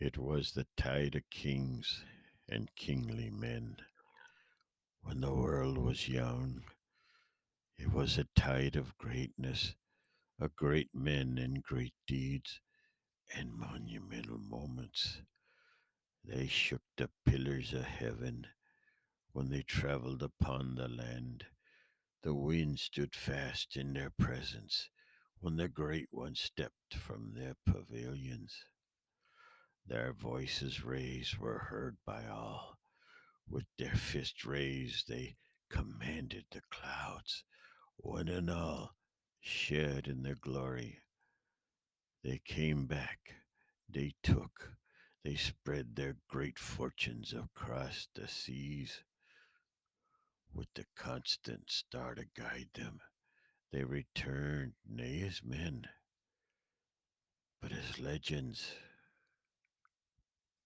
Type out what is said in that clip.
It was the tide of kings and kingly men. When the world was young, it was a tide of greatness, of great men and great deeds and monumental moments. They shook the pillars of heaven when they traveled upon the land. The wind stood fast in their presence when the great ones stepped from their pavilions. Their voices raised were heard by all. With their fists raised, they commanded the clouds. One and all shared in their glory. They came back, they took, they spread their great fortunes across the seas. With the constant star to guide them, they returned, nay as men, but as legends